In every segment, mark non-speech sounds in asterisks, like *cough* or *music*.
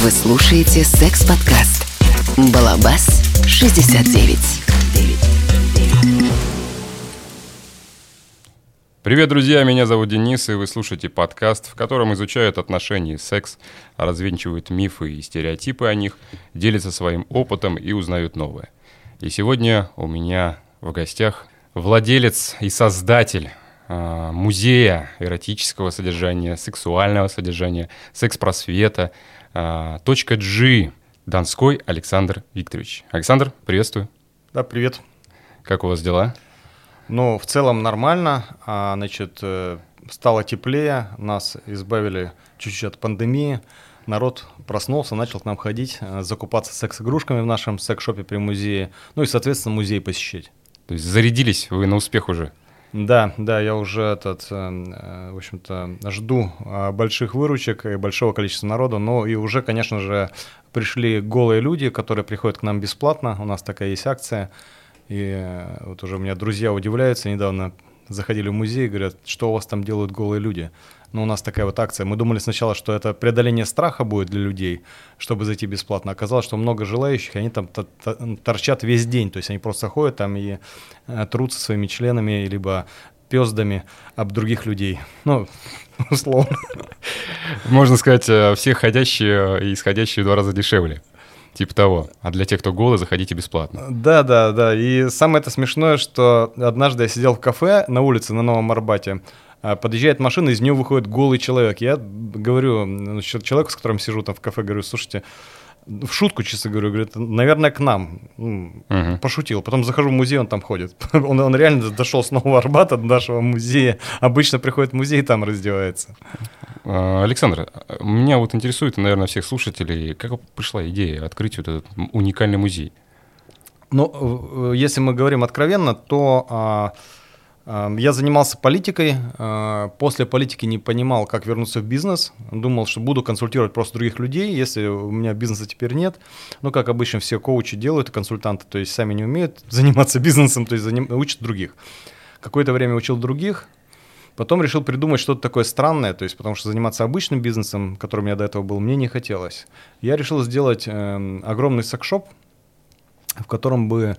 Вы слушаете секс-подкаст «Балабас 69». Привет, друзья, меня зовут Денис, и вы слушаете подкаст, в котором изучают отношения и секс, развенчивают мифы и стереотипы о них, делятся своим опытом и узнают новое. И сегодня у меня в гостях владелец и создатель а, музея эротического содержания, сексуального содержания, секс-просвета, точка G, Донской Александр Викторович. Александр, приветствую. Да, привет. Как у вас дела? Ну, в целом нормально. А, значит, э, стало теплее, нас избавили чуть-чуть от пандемии. Народ проснулся, начал к нам ходить, э, закупаться секс-игрушками в нашем секс-шопе при музее, ну и, соответственно, музей посещать. То есть зарядились вы на успех уже? Да, да, я уже этот, э, в общем-то, жду больших выручек и большого количества народу, но и уже, конечно же, пришли голые люди, которые приходят к нам бесплатно, у нас такая есть акция – и э, вот уже у меня друзья удивляются, недавно заходили в музей и говорят, что у вас там делают голые люди. Ну, у нас такая вот акция. Мы думали сначала, что это преодоление страха будет для людей, чтобы зайти бесплатно. Оказалось, что много желающих, они там торчат весь день. То есть они просто ходят там и э, трутся своими членами, либо пездами об других людей. *laughs* Ну, условно. Можно сказать, э, все ходящие и исходящие в два раза дешевле. Типа того. А для тех, кто голый, заходите бесплатно. Да, да, да. И самое это смешное, что однажды я сидел в кафе на улице на Новом Арбате, а, подъезжает машина, из нее выходит голый человек. Я говорю насчет человека, с которым сижу там в кафе, говорю, слушайте, в шутку, честно говорю, говорит, наверное, к нам. угу. Пошутил. Потом захожу в музей, он там ходит. *laughs* он, он реально дошел с Нового Арбата до нашего музея. Обычно приходит в музей там раздевается. А, Александр, меня вот интересует, наверное, всех слушателей, как пришла идея открыть вот этот уникальный музей? Ну, если мы говорим откровенно, то а, а, я занимался политикой, после политики не понимал, как вернуться в бизнес, думал, что буду консультировать просто других людей, если у меня бизнеса теперь нет. Ну, как обычно все коучи делают, консультанты, то есть сами не умеют *laughs* заниматься бизнесом, то есть заним... учат других. Какое-то время учил других, Потом решил придумать что-то такое странное, то есть потому что заниматься обычным бизнесом, которым я до этого был, мне не хотелось. Я решил сделать э, огромный секшоп, в котором бы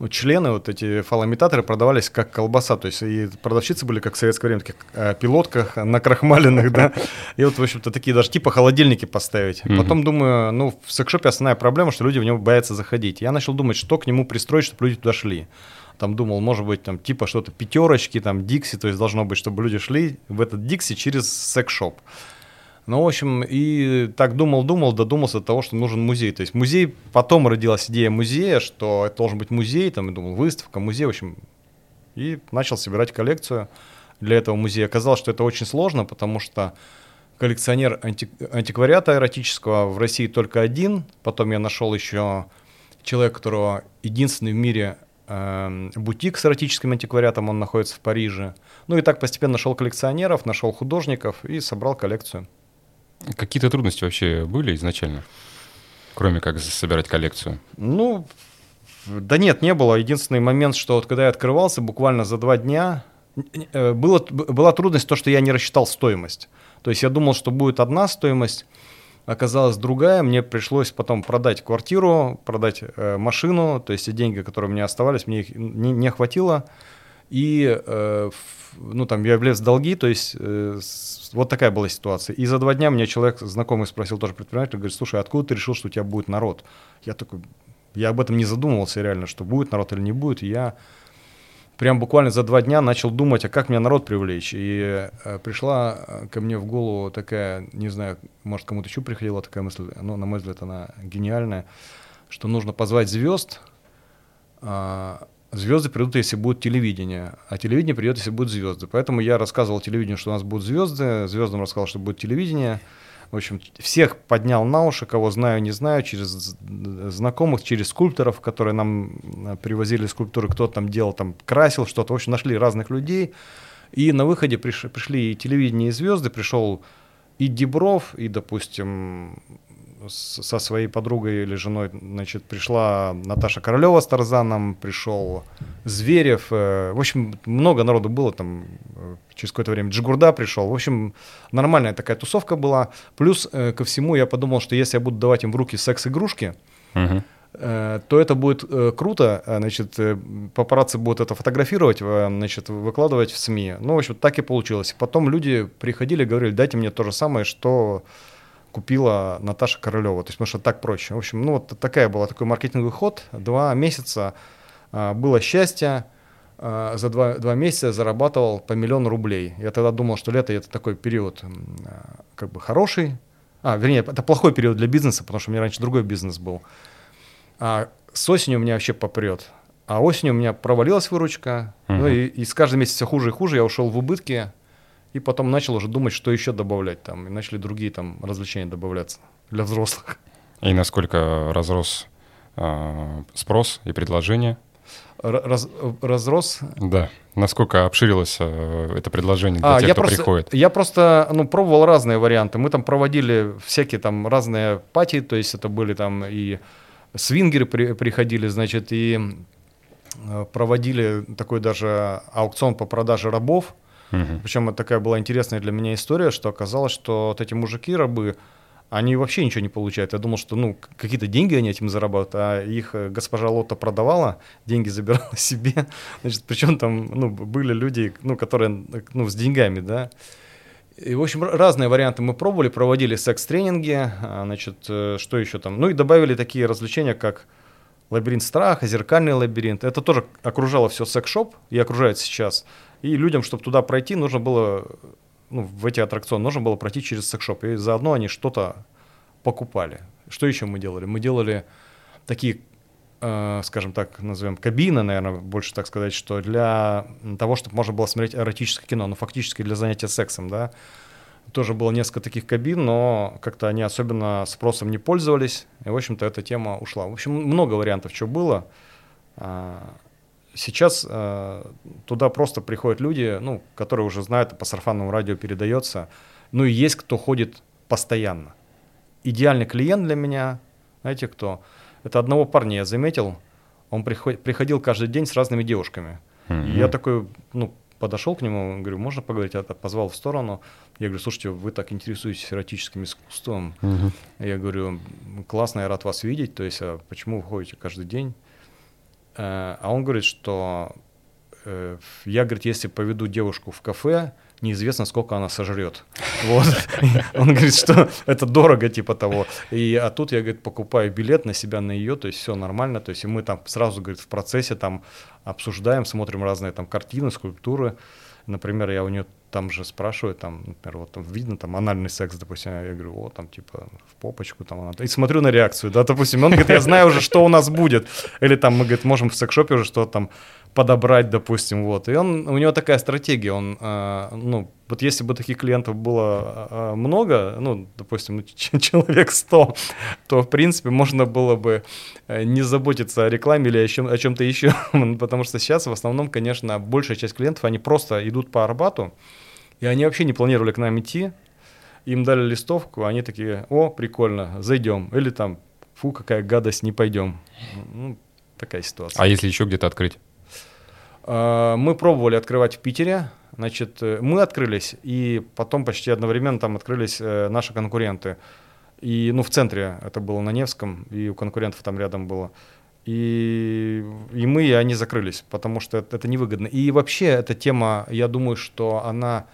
ну, члены, вот эти фалоимитаторы продавались как колбаса, то есть и продавщицы были как в советское время, таких э, пилотках, накрахмаленных, да, и вот, в общем-то, такие даже типа холодильники поставить. Потом думаю, ну, в секшопе основная проблема, что люди в него боятся заходить. Я начал думать, что к нему пристроить, чтобы люди туда шли там думал, может быть, там типа что-то пятерочки, там Дикси, то есть должно быть, чтобы люди шли в этот Дикси через секс-шоп. Ну, в общем, и так думал-думал, додумался до того, что нужен музей. То есть музей, потом родилась идея музея, что это должен быть музей, там, я думал, выставка, музей, в общем, и начал собирать коллекцию для этого музея. Оказалось, что это очень сложно, потому что коллекционер анти- антиквариата эротического в России только один. Потом я нашел еще человека, которого единственный в мире бутик с эротическим антиквариатом, он находится в Париже. Ну и так постепенно нашел коллекционеров, нашел художников и собрал коллекцию. Какие-то трудности вообще были изначально, кроме как собирать коллекцию? Ну, да нет, не было. Единственный момент, что вот когда я открывался, буквально за два дня, э, было, была трудность то, что я не рассчитал стоимость. То есть я думал, что будет одна стоимость, оказалась другая, мне пришлось потом продать квартиру, продать э, машину, то есть те деньги, которые у меня оставались, мне их не, не хватило. И, э, ну, там, я влез в долги, то есть э, вот такая была ситуация. И за два дня мне человек, знакомый, спросил тоже предприниматель, говорит, слушай, откуда ты решил, что у тебя будет народ? Я такой, я об этом не задумывался реально, что будет народ или не будет. Я прям буквально за два дня начал думать, а как мне народ привлечь. И э, пришла э, ко мне в голову такая, не знаю, может кому-то еще приходила такая мысль, но на мой взгляд она гениальная, что нужно позвать звезд, э, звезды придут, если будет телевидение, а телевидение придет, если будут звезды. Поэтому я рассказывал телевидению, что у нас будут звезды, звездам рассказал, что будет телевидение. В общем, всех поднял на уши, кого знаю, не знаю, через знакомых, через скульпторов, которые нам э, привозили скульптуры, кто там делал, там красил что-то. В общем, нашли разных людей. И на выходе приш, пришли и телевидение, и звезды. Пришел и Дебров, и, допустим, со своей подругой или женой, значит, пришла Наташа Королева с Тарзаном, пришел Зверев, э, в общем, много народу было там, э, через какое-то время Джигурда пришел, в общем, нормальная такая тусовка была, плюс э, ко всему я подумал, что если я буду давать им в руки секс-игрушки, э, то это будет круто, значит, папарацци будут это фотографировать, значит, выкладывать в СМИ. Ну, в общем, так и получилось. Потом люди приходили говорили, дайте мне то же самое, что купила Наташа Королева. То есть, потому что так проще. В общем, ну, вот такая была такой маркетинговый ход. Два месяца э, было счастье. Э, За два, два месяца зарабатывал по миллиону рублей. Я тогда думал, что лето это такой период э, как бы хороший. А, вернее, это плохой период для бизнеса, потому что у меня раньше другой бизнес был. А с осенью у меня вообще попрет. А осенью у меня провалилась выручка. Ну Мгм. и, и с каждым месяцем все хуже и хуже. Я ушел в убытки. И потом начал уже думать, что еще добавлять там. И начали другие там развлечения добавляться для взрослых. И насколько разрос а, спрос и предложение? Раз- разрос. Да. Насколько обширилось а, это предложение для А, тех, я кто просто, приходит? я просто ну, пробовал разные варианты. Мы там проводили всякие там разные пати, то есть это были там и свингеры при- приходили, значит, и э, проводили такой даже аукцион по продаже рабов. Мгм. Причем это такая была интересная для меня история, что оказалось, что вот эти мужики, рабы, они вообще ничего не получают. Я думал, что ну, какие-то деньги они этим зарабатывают, а их э, госпожа Лотта продавала, деньги забирала *laughs* себе. Значит, причем там ну, были люди, ну, которые ну, с деньгами, да. И, в общем, разные варианты мы пробовали, проводили секс-тренинги, а, значит, э, что еще там? Ну и добавили такие развлечения, как лабиринт страха, зеркальный лабиринт. Это тоже окружало все секс-шоп и окружает сейчас. И людям, чтобы туда пройти, нужно было, ну, в эти аттракционы, нужно было пройти через секс-шоп. И заодно они что-то покупали. Что еще мы делали? Мы делали такие, э, скажем так, назовем кабины, наверное, больше так сказать, что для того, чтобы можно было смотреть эротическое кино, ну, фактически для занятия сексом, да. Тоже было несколько таких кабин, но как-то они особенно спросом не пользовались, и, в общем-то, эта тема ушла. В общем, много вариантов, что было. Сейчас э, туда просто приходят люди, ну, которые уже знают, по сарафанному радио передается. Ну и есть кто ходит постоянно. Идеальный клиент для меня, знаете кто? Это одного парня я заметил. Он приход- приходил каждый день с разными девушками. И Мгм. я такой, ну, подошел к нему, говорю, можно поговорить? Я позвал в сторону. Я говорю, слушайте, вы так интересуетесь эротическим искусством. Мгм. Я говорю, «М, классно, я рад вас видеть. То есть, а почему вы ходите каждый день? Э, А он говорит, что э, я, говорит, если поведу девушку в кафе, неизвестно, сколько она сожрет. Вот. Он говорит, что это дорого, типа того. И, а тут я, говорит, покупаю билет на себя, на ее, то есть все нормально. То есть и мы там сразу, говорит, в процессе там обсуждаем, смотрим разные там картины, скульптуры. Например, я у нее там же спрашиваю, там, например, вот там видно там анальный секс, допустим, я говорю, о, там типа в попочку там она, и смотрю на реакцию, да, допустим, он говорит, я знаю уже, что у нас будет, или там мы, говорит, можем в секс-шопе уже что-то там подобрать, допустим, вот, и он, у него такая стратегия, он, э, ну, вот если бы таких клиентов было э, много, ну, допустим, ну, человек 100, то, в принципе, можно было бы э, не заботиться о рекламе или о, чем, о чем-то еще, *laughs* потому что сейчас в основном, конечно, большая часть клиентов, они просто идут по Арбату, и они вообще не планировали к нам идти. Им дали листовку, они такие, о, прикольно, зайдем. Или там, фу, какая гадость, не пойдем. Ну, такая ситуация. А если еще где-то открыть? А, Мы пробовали открывать в Питере. Значит, э, мы открылись, и потом почти одновременно там открылись э, наши конкуренты. И, ну, в центре это было на Невском, и у конкурентов там рядом было. И, и мы, и они закрылись, потому что это, это невыгодно. И вообще эта тема, я думаю, что она...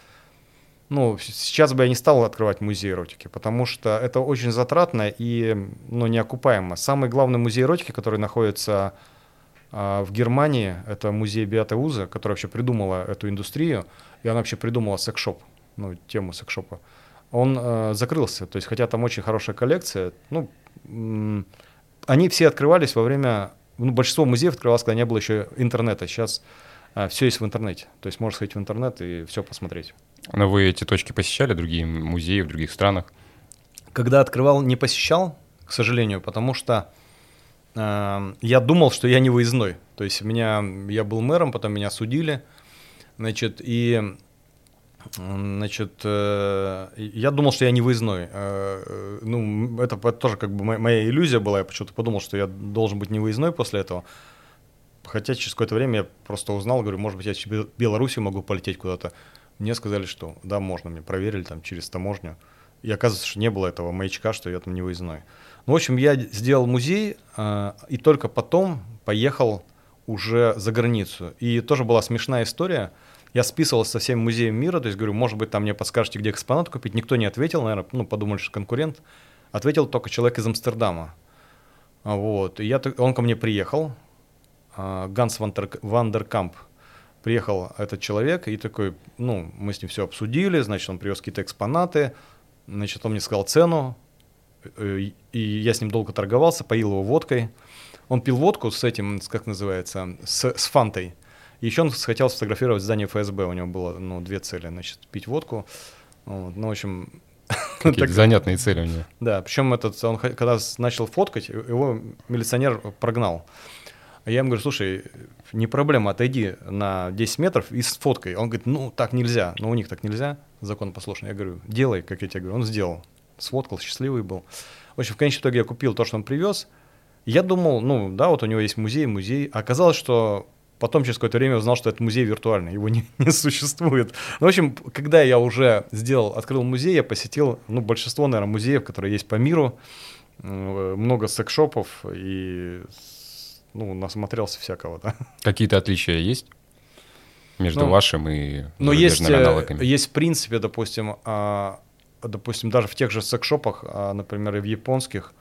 Ну, сейчас бы я не стал открывать музей эротики, потому что это очень затратно и ну, неокупаемо. Самый главный музей эротики, который находится а, в Германии, это музей Беата Уза, которая вообще придумала эту индустрию, и она вообще придумала секс-шоп, ну, тему секс-шопа. Он э, закрылся, то есть, хотя там очень хорошая коллекция, ну, м, они все открывались во время, ну, большинство музеев открывалось, когда не было еще интернета. Сейчас все есть в интернете, то есть можно сходить в интернет и все посмотреть. Но вы эти точки посещали, другие музеи в других странах? Когда открывал, не посещал, к сожалению, потому что э, я думал, что я не выездной. То есть меня, я был мэром, потом меня судили, значит, и Значит, э, я думал, что я не выездной. Э, э, ну, это тоже как бы моя иллюзия была. Я почему-то подумал, что я должен быть не выездной после этого. Хотя через какое-то время я просто узнал, говорю, может быть, я в Беларуси могу полететь куда-то. Мне сказали, что да, можно, мне проверили там через таможню. И оказывается, что не было этого маячка, что я там не выездной. Ну, в общем, я сделал музей, и только потом поехал уже за границу. И тоже была смешная история – я списывался со всеми музеями мира, то есть говорю, может быть, там мне подскажете, где экспонат купить. Никто не ответил, наверное, ну, подумали, что конкурент. Ответил только человек из Амстердама. Вот. И я, он ко мне приехал, а, Ганс Вандеркамп. Приехал этот человек и такой, ну, мы с ним все обсудили, значит, он привез какие-то экспонаты, значит, он мне сказал цену, э, и я с ним долго торговался, поил его водкой. Он пил водку с этим, как называется, с, с фантой. Еще он хотел сфотографировать здание ФСБ, у него было ну, две цели, значит, пить водку. Вот, ну, в общем... *laughs* Какие так, занятные цели у него. Да, причем этот, он когда начал фоткать, его милиционер прогнал. А я ему говорю, слушай, не проблема, отойди на 10 метров и сфоткай. Он говорит, ну, так нельзя. Ну, у них так нельзя, закон послушный. Я говорю, делай, как я тебе говорю. Он сделал. Сфоткал, счастливый был. В общем, в конечном итоге я купил то, что он привез. Я думал, ну, да, вот у него есть музей, музей. А оказалось, что Потом через какое-то время узнал, что это музей виртуальный, его не, не существует. Ну, в общем, когда я уже сделал, открыл музей, я посетил, ну, большинство, наверное, музеев, которые есть по миру, много секс-шопов и, ну, насмотрелся всякого, да. Какие-то отличия есть? Между ну, вашим и ну, есть, э, аналогами? есть в принципе, допустим, а, допустим, даже в тех же секс-шопах, а, например, и в японских,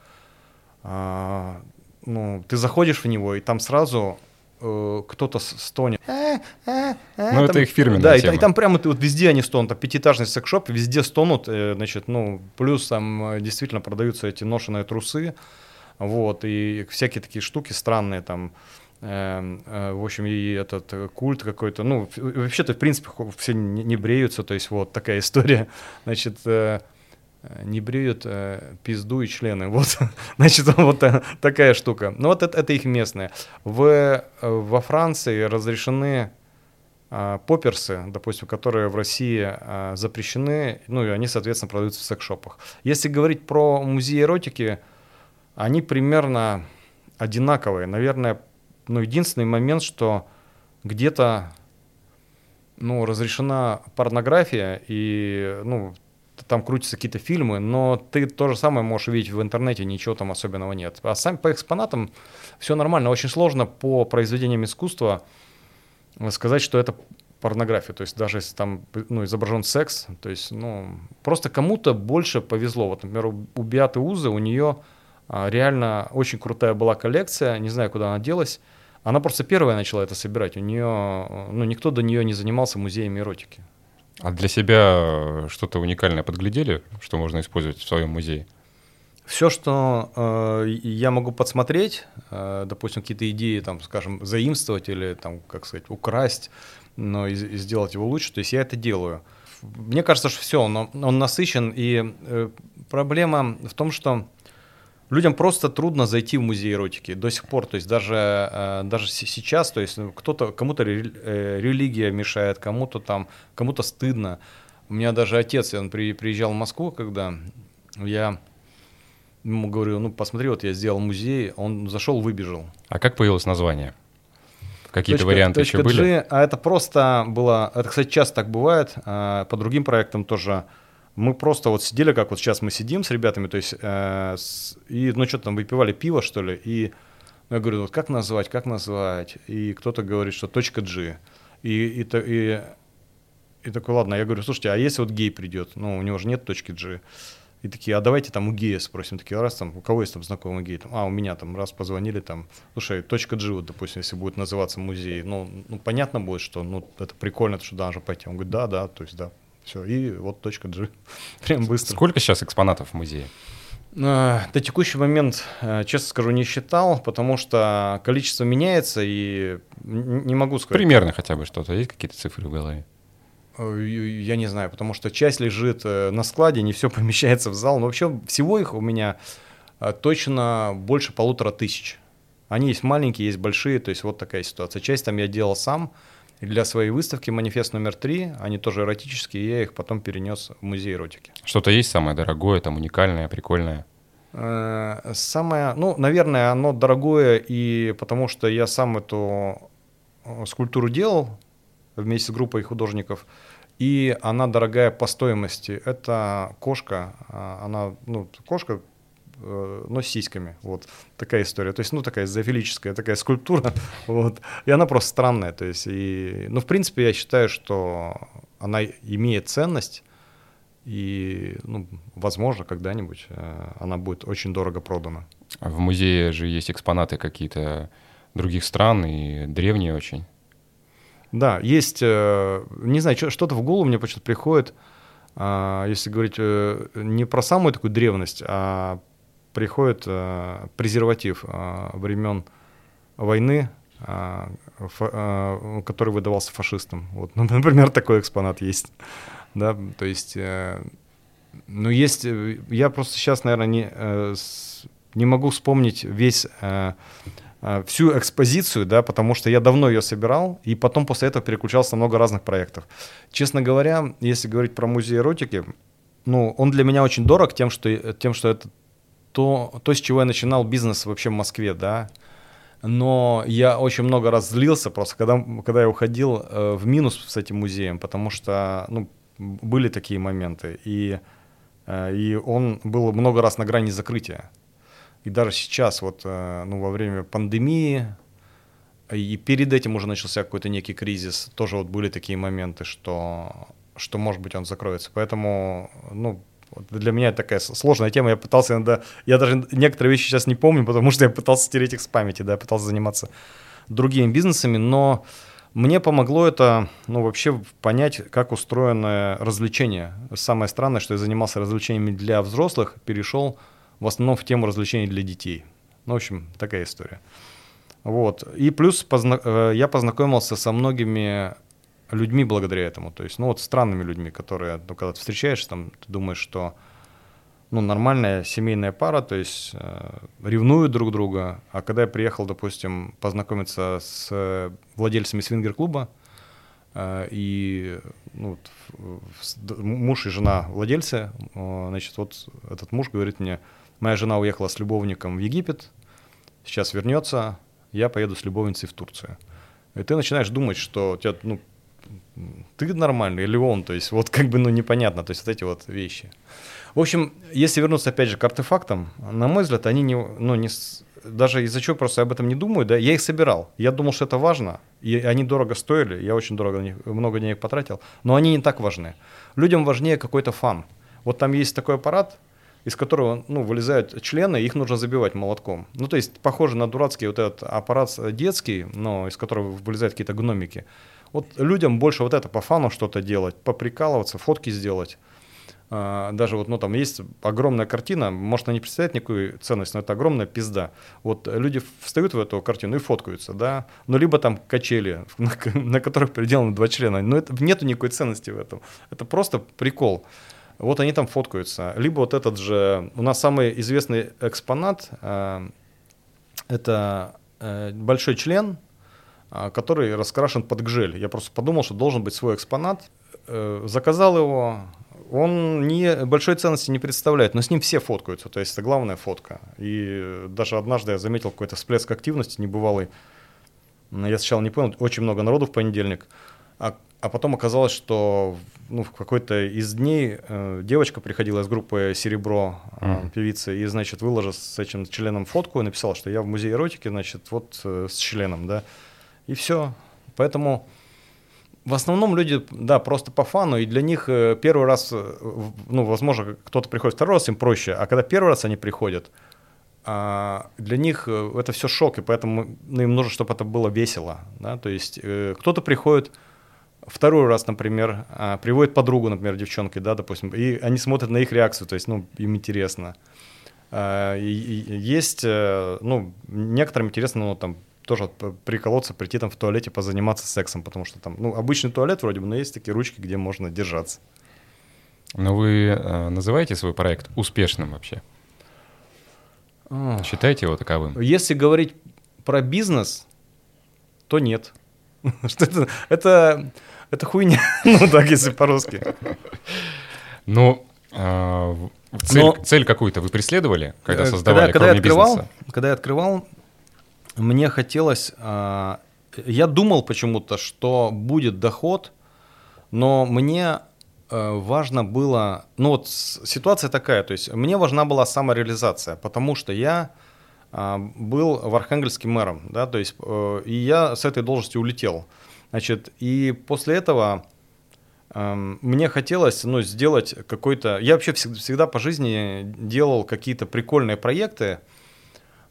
а, ну, ты заходишь в него, и там сразу Э, кто-то стонет. Э, э, ну, это их фирменная Да, тема. И, и там прямо вот везде они стонут, там пятиэтажный секс-шоп, везде стонут, значит, ну, плюс там действительно продаются эти ношеные трусы, вот, и всякие такие штуки странные там, в общем, и этот культ какой-то, ну, вообще-то, в принципе, все не бреются, то есть вот такая *laughs* история, значит, Э, не бреют э, пизду и члены. *laughs* Вот, значит, вот такая штука. Ну вот это, это их местное. В, э, во Франции разрешены э, поперсы, допустим, которые в России э, запрещены, ну и они, соответственно, продаются в секс-шопах. Если говорить про музей эротики, они примерно одинаковые. Наверное, ну, единственный момент, что где-то ну, разрешена порнография, и ну, там крутятся какие-то фильмы, но ты то же самое можешь увидеть в интернете, ничего там особенного нет. А сами по экспонатам все нормально. Очень сложно по произведениям искусства сказать, что это порнография. То есть даже если там ну, изображен секс, то есть, ну, просто кому-то больше повезло. Вот, например, у Биаты Узы, у нее реально очень крутая была коллекция, не знаю, куда она делась. Она просто первая начала это собирать. У нее, ну, никто до нее не занимался музеями эротики. А для себя что-то уникальное подглядели, что можно использовать в своем музее? Все, что э, я могу подсмотреть, э, допустим, какие-то идеи, там, скажем, заимствовать или, там, как сказать, украсть, но и, и сделать его лучше, то есть я это делаю. Мне кажется, что все, он, он насыщен, и э, проблема в том, что людям просто трудно зайти в музей эротики до сих пор. То есть даже, э, даже сейчас, то есть ну, кто-то, кому-то э, религия мешает, кому-то там, кому-то стыдно. У меня даже отец, он приезжал в Москву, когда я ему говорю, ну посмотри, вот я сделал музей, он зашел, выбежал. А как появилось название? Какие-то варианты точка еще были? G, а это просто было, это, кстати, часто так бывает, а, по другим проектам тоже мы просто вот сидели, как вот сейчас мы сидим с ребятами, то есть, э, с, и, ну, что-то там выпивали пиво, что ли, и ну, я говорю, вот как назвать, как назвать, и кто-то говорит, что точка G, и, и, и, и такой, ладно, я говорю, слушайте, а если вот гей придет, ну, у него же нет точки G, и такие, а давайте там у гея спросим, такие, раз там, у кого есть там знакомый гей, там, а, у меня там, раз позвонили, там, слушай, точка G, вот, допустим, если будет называться музей, ну, ну, понятно будет, что, ну, это прикольно, что должен пойти, он говорит, да, да, то есть, да, все, и вот точка G. *laughs* Прям быстро. Сколько сейчас экспонатов в музее? До текущий момент, э, честно скажу, не считал, потому что количество меняется, и не могу сказать. Примерно хотя бы что-то, есть какие-то цифры в голове? Э, я не знаю, потому что часть лежит э, на складе, не все *laughs* помещается в зал. Но вообще всего их у меня точно больше полутора тысяч. Они есть маленькие, есть большие, то есть вот такая ситуация. Часть там я делал сам, И для своей выставки «Манифест номер три», они тоже эротические, и я их потом перенес в музей эротики. Что-то есть самое дорогое, там уникальное, прикольное? Э, самое, ну, наверное, оно дорогое, и потому что я сам эту э, скульптуру делал вместе с группой художников, и она дорогая по стоимости. Это кошка, а, она, ну, кошка, но с сиськами, вот такая история. То есть, ну, такая зоофилическая такая скульптура, *laughs* вот, и она просто странная, то есть, и, ну, в принципе, я считаю, что она имеет ценность, и, ну, возможно, когда-нибудь э, она будет очень дорого продана. В музее же есть экспонаты какие-то других стран и древние очень. Да, есть, э, не знаю, что-то в голову мне почему-то приходит, а, если говорить э, не про самую такую древность, а приходит презерватив времен войны, который выдавался фашистам. Вот, *laughs* например, такой экспонат есть да, то есть, э, ну, есть, э, я просто сейчас, наверное, не, э, не могу вспомнить весь, э, э, всю экспозицию, да, потому что я давно ее собирал, и потом после этого переключался на много разных проектов. Честно говоря, если говорить про музей эротики, ну, он для меня очень дорог тем, что, тем, что это то, то, с чего я начинал бизнес вообще в Москве, да, но я очень много раз злился просто, когда, когда я уходил э, в минус с этим музеем, потому что, ну, были такие моменты, и, э, и он был много раз на грани закрытия. И даже сейчас, вот, э, ну, во время пандемии, и перед этим уже начался какой-то некий кризис, тоже вот были такие моменты, что, что может быть, он закроется. Поэтому, ну, для меня это такая сложная тема. Я пытался иногда... Я даже некоторые вещи сейчас не помню, потому что я пытался стереть их с памяти, да, пытался заниматься другими бизнесами, но мне помогло это, ну, вообще понять, как устроено развлечение. Самое странное, что я занимался развлечениями для взрослых, перешел в основном в тему развлечений для детей. Ну, в общем, такая история. Вот. И плюс позна- э, я познакомился со многими людьми благодаря этому. То есть, ну, вот странными людьми, которые, ну, когда ты встречаешься, там, ты думаешь, что ну, нормальная семейная пара, то есть э, ревнуют друг друга. А когда я приехал, допустим, познакомиться с владельцами свингер-клуба, э, и ну, муж и жена владельцы, э, значит, вот этот муж говорит мне, моя жена уехала с любовником в Египет, сейчас вернется, я поеду с любовницей в Турцию. И ты начинаешь думать, что у тебя, ну, ты нормальный или он, то есть вот как бы, ну, непонятно, то есть вот эти вот вещи. В общем, если вернуться опять же к артефактам, на мой взгляд, они не, ну, не, даже из-за чего просто об этом не думаю, да, я их собирал. Я думал, что это важно, и они дорого стоили, я очень дорого много денег потратил, но они не так важны. Людям важнее какой-то фан. Вот там есть такой аппарат, из которого ну, вылезают члены, их нужно забивать молотком. Ну, то есть, похоже на дурацкий вот этот аппарат детский, но из которого вылезают какие-то гномики. Вот людям больше вот это по фану что-то делать, поприкалываться, фотки сделать. А, даже вот, ну, там есть огромная картина, может, она не представляет никакую ценность, но это огромная пизда. Вот люди встают в эту картину и фоткаются, да, ну, либо там качели, *laughs* на, на которых переделаны два члена, но это, нету никакой ценности в этом. Это просто прикол. Вот они там фоткаются. Либо вот этот же, у нас самый известный экспонат, э, это э, большой член, который раскрашен под гжель. Я просто подумал, что должен быть свой экспонат. Э, заказал его, он не, большой ценности не представляет, но с ним все фоткаются, то есть это главная фотка. И даже однажды я заметил какой-то всплеск активности небывалый. Я сначала не понял, очень много народу в понедельник, а, а потом оказалось, что ну, в какой-то из дней э, девочка приходила из группы «Серебро», э, mm. певица, и, значит, выложила с этим членом фотку и написала, что я в музее эротики, значит, вот э, с членом, да, и все. Поэтому в основном люди, да, просто по фану, и для них э, первый раз, э, ну, возможно, кто-то приходит второй раз, им проще, а когда первый раз они приходят, а, для них э, это все шок, и поэтому ну, им нужно, чтобы это было весело, да, то есть кто-то приходит второй раз, например, а, приводит подругу, например, девчонкой, да, допустим, и они смотрят на их реакцию, то есть, ну, им интересно. А, есть, ну, некоторым интересно, ну, там, тоже приколоться, прийти там в туалете, позаниматься сексом, потому что там, ну, обычный туалет вроде бы, но есть такие ручки, где можно держаться. Но вы э, называете свой проект успешным вообще? Считаете его таковым? Если говорить про бизнес, то нет. *laughs* Что это? Это, это хуйня, *laughs* ну так, если по-русски. Ну, а, цель, Но- цель какую-то вы преследовали, когда Э, создавали, когда, я кроме открывал, бизнеса? когда я открывал, мне хотелось, а, я думал почему-то, что будет доход, но мне э, важно было, ну вот ситуация такая, то есть мне важна была самореализация, потому что я а, был в Архангельске мэром, да, то есть э, и я с этой должности улетел, значит, и после этого Мне хотелось ну, сделать какой-то... Я вообще всег- всегда по жизни делал какие-то прикольные проекты,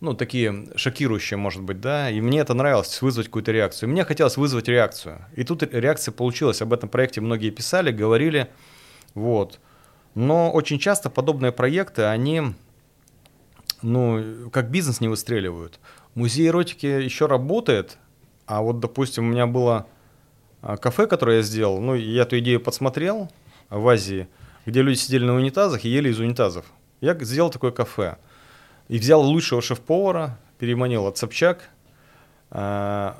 ну, такие шокирующие, может быть, да, и мне это нравилось, вызвать какую-то реакцию. Мне хотелось вызвать реакцию. И тут реакция получилась. Об этом проекте многие писали, говорили, вот. Но очень часто подобные проекты, они, ну, как бизнес не выстреливают. Музей эротики еще работает, а вот, допустим, у меня было кафе, которое я сделал, ну, я эту идею подсмотрел в Азии, где люди сидели на унитазах и ели из унитазов. Я сделал такое кафе. И взял лучшего шеф-повара, переманил от Собчак. А,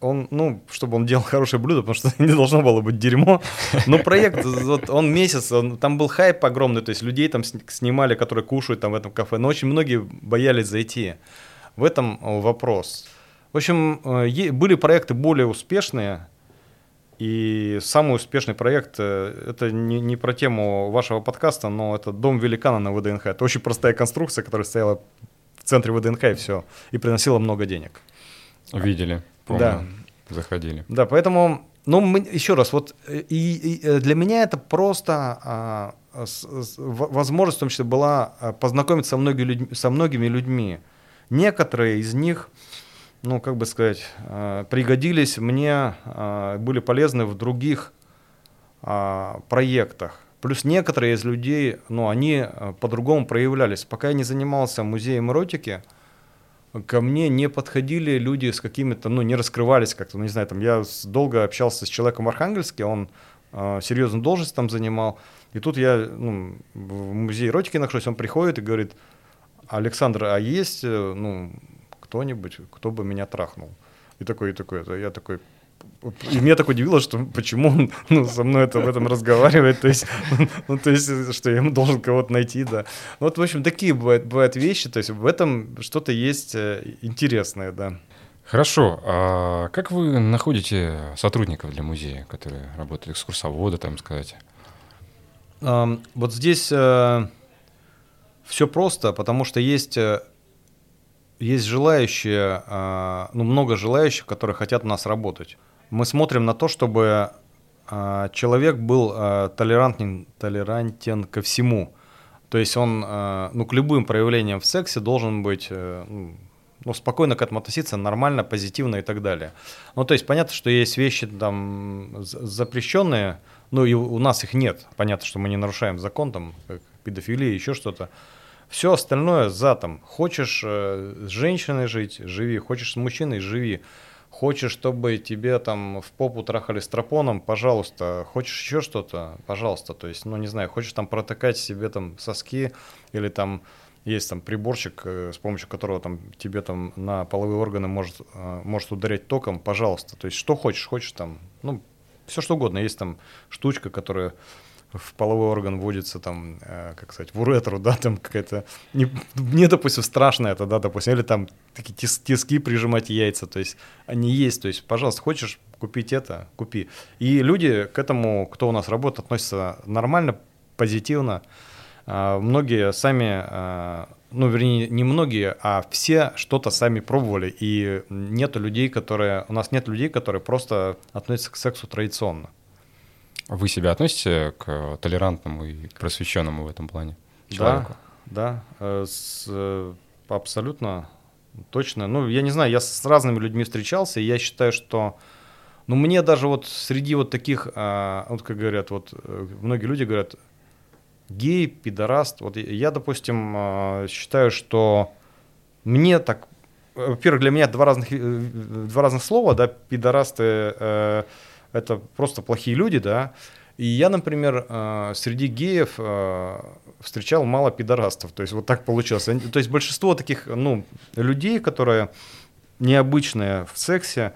Он, ну, чтобы он делал *laughs* хорошее блюдо, потому что *laughs* не должно было быть дерьмо. Но проект, вот он месяц, он- там был хайп огромный, то есть людей там сни- снимали, которые кушают там в этом кафе, но очень многие боялись зайти. В этом вопрос. В общем, э, были проекты более успешные, и самый успешный проект, э, это не, не про тему вашего подкаста, но это дом великана на ВДНХ. Это очень простая конструкция, которая стояла в центре ВДНХ и все, и приносила много денег. Видели, помню, заходили. Да, поэтому, ну, мы, еще раз, вот э, и, и, э, для меня это просто а, с- с- возможность, в том числе, была а, познакомиться со, многими людьми, со многими людьми. Некоторые из них, ну, как бы сказать, а, пригодились мне, а, были полезны в других а, проектах. Плюс некоторые из людей, ну, они по-другому проявлялись. Пока я не занимался музеем эротики, ко мне не подходили люди с какими-то, ну, не раскрывались как-то, ну, не знаю, там, я долго общался с человеком в Архангельске, он э, серьезную должность там занимал, и тут я, ну, в музее эротики нахожусь, он приходит и говорит, Александр, а есть, э, ну, кто-нибудь, кто бы меня трахнул? И такой, и такой, это я такой, и меня так удивило, что почему он ну, со мной это, об этом разговаривает, то есть, *laughs* ну, то есть, что я ему должен кого-то найти, да. Ну, Вот, в общем, такие бывают, бывают вещи, то есть в этом что-то есть э, интересное, да. Хорошо, а как вы находите сотрудников для музея, которые работают, экскурсоводы, там сказать? Вот здесь все просто, потому что есть, э, есть желающие, а, ну, много желающих, которые хотят у нас работать. Мы смотрим на то, чтобы а, человек был а, толерантен, толерантен ко всему. То есть он, ну, к любым проявлениям в сексе должен быть, э, ну, ну, спокойно к этому относиться, нормально, позитивно и так далее. Ну, то есть понятно, что есть вещи там запрещенные, ну, и у нас их нет. Понятно, что мы не нарушаем закон, там, педофилия, еще что-то. Все остальное за там. Хочешь э, с женщиной жить, живи. Хочешь с мужчиной, живи. Хочешь, чтобы тебе там в попу трахали стропоном, пожалуйста. Хочешь еще что-то, пожалуйста. То есть, ну, не знаю, хочешь там протыкать себе там соски или там есть там приборчик, э, с помощью которого там тебе там на половые органы может, э, может ударять током, пожалуйста. То есть, что хочешь, хочешь там, ну, все что угодно. Есть там штучка, которая в половой орган вводится там, э, как сказать, в уретру, да, там какая-то, не, мне, допустим, страшно это, да, допустим, или там такие тис- тиски прижимать яйца, то есть они есть, то есть, пожалуйста, хочешь купить это, купи. И люди к этому, кто у нас работает, относятся нормально, позитивно. А, Многие сами, а, ну, вернее, не многие, а все что-то сами пробовали, и нету людей, которые, у нас нет людей, которые просто относятся к сексу традиционно. Вы себя относите к толерантному и просвещенному в этом плане Да, человеку? да, э, с, э, абсолютно точно. Ну, я не знаю, я с разными людьми встречался, и я считаю, что, ну, мне даже вот среди вот таких, а, вот как говорят, вот э, многие люди говорят, гей, пидораст. Вот я, допустим, а, считаю, что мне так, во-первых, для меня два разных, два разных слова, да, пидорасты это просто плохие люди, да, и я, например, э, среди геев э, встречал мало пидорастов, то есть вот так получилось. То есть большинство таких, ну, людей, которые необычные в сексе,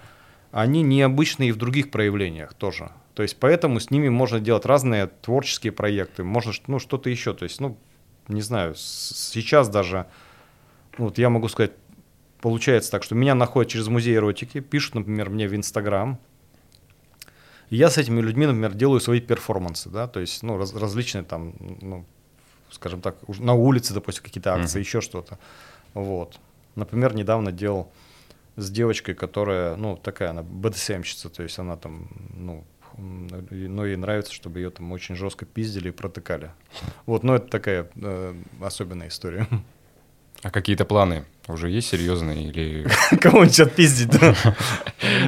они необычны и в других проявлениях тоже. То есть поэтому с ними можно делать разные творческие проекты, можно ну, что-то еще. То есть, ну, не знаю, сейчас даже, ну, вот я могу сказать, получается так, что меня находят через музей эротики, пишут, например, мне в Инстаграм, я с этими людьми, например, делаю свои перформансы, да, то есть, ну, раз, различные там, ну, скажем так, на улице, допустим, какие-то акции, mm-hmm. еще что-то. Вот. Например, недавно делал с девочкой, которая, ну, такая, она БДСМщица, то есть она там, ну, но ей нравится, чтобы ее там очень жестко пиздили и протыкали. Вот, но это такая э, особенная история. А какие-то планы уже есть серьезные или... *laughs* Кого-нибудь отпиздить, *laughs* да?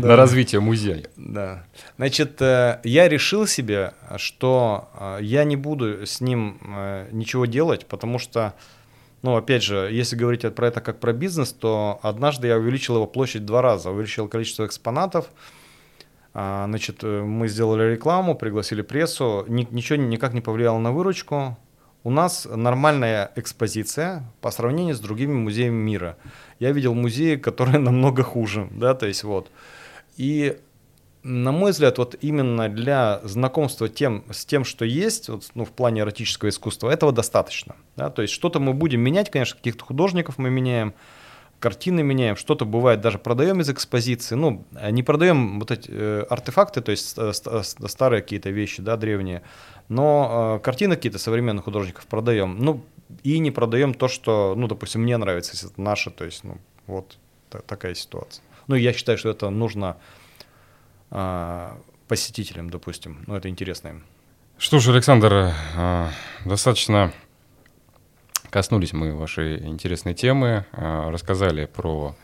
На развитие музея. Да. Значит, э, я решил себе, что э, я не буду с ним э, ничего делать, потому что, ну, опять же, если говорить про это как про бизнес, то однажды я увеличил его площадь два раза, увеличил количество экспонатов, а, Значит, мы сделали рекламу, пригласили прессу, ничего никак не повлияло на выручку, у нас нормальная экспозиция по сравнению с другими музеями мира. Я видел музеи, которые *laughs* намного хуже, да, то есть вот. И на мой взгляд, вот именно для знакомства тем, с тем, что есть, вот, ну, в плане эротического искусства, этого достаточно. Да? То есть что-то мы будем менять, конечно, каких-то художников мы меняем, картины меняем, что-то бывает даже продаем из экспозиции, ну, не продаем вот эти э, артефакты, то есть э, старые какие-то вещи, да, древние, но э, картины какие-то современных художников продаем, ну, и не продаем то, что, ну, допустим, мне нравится, если это наше, то есть, ну, вот та- такая ситуация. Ну, я считаю, что это нужно э, посетителям, допустим, ну, это интересно им. Что ж, Александр, э, достаточно Коснулись мы вашей интересной темы, а, рассказали про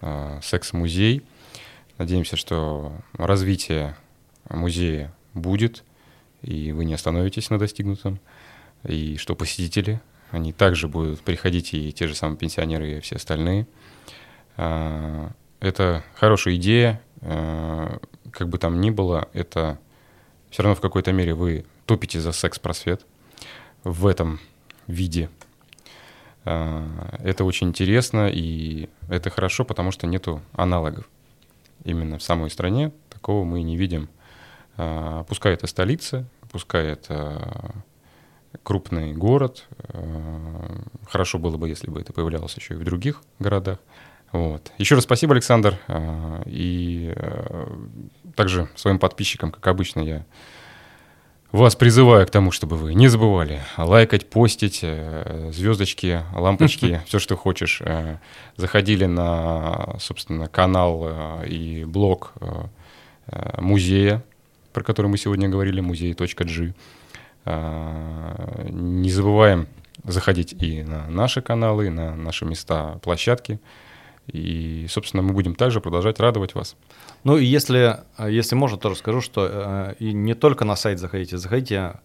а, секс-музей. Надеемся, что развитие музея будет, и вы не остановитесь на достигнутом, и что посетители, они также будут приходить, и те же самые пенсионеры, и все остальные. А, это хорошая идея, как бы там ни было, это все равно в какой-то мере вы топите за секс-просвет в этом виде это очень интересно, и это хорошо, потому что нету аналогов. Именно в самой стране такого мы не видим. А, пускай это столица, пускай это крупный город. А, хорошо было бы, если бы это появлялось еще и в других городах. Вот. Еще раз спасибо, Александр. И также своим подписчикам, как обычно, я вас призываю к тому, чтобы вы не забывали лайкать, постить, э, звездочки, лампочки, *laughs* все, что хочешь. Э, заходили на, собственно, канал э, и блог музея, про который мы сегодня говорили, музей.g. Не забываем заходить и на наши каналы, и на наши места, площадки. И, собственно, мы будем также продолжать радовать вас. Ну и если, если можно, то расскажу, что э, и не только на сайт заходите, заходите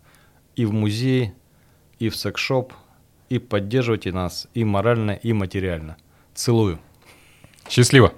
и в музей, и в секс-шоп, и поддерживайте нас и морально, и материально. Целую. Счастливо.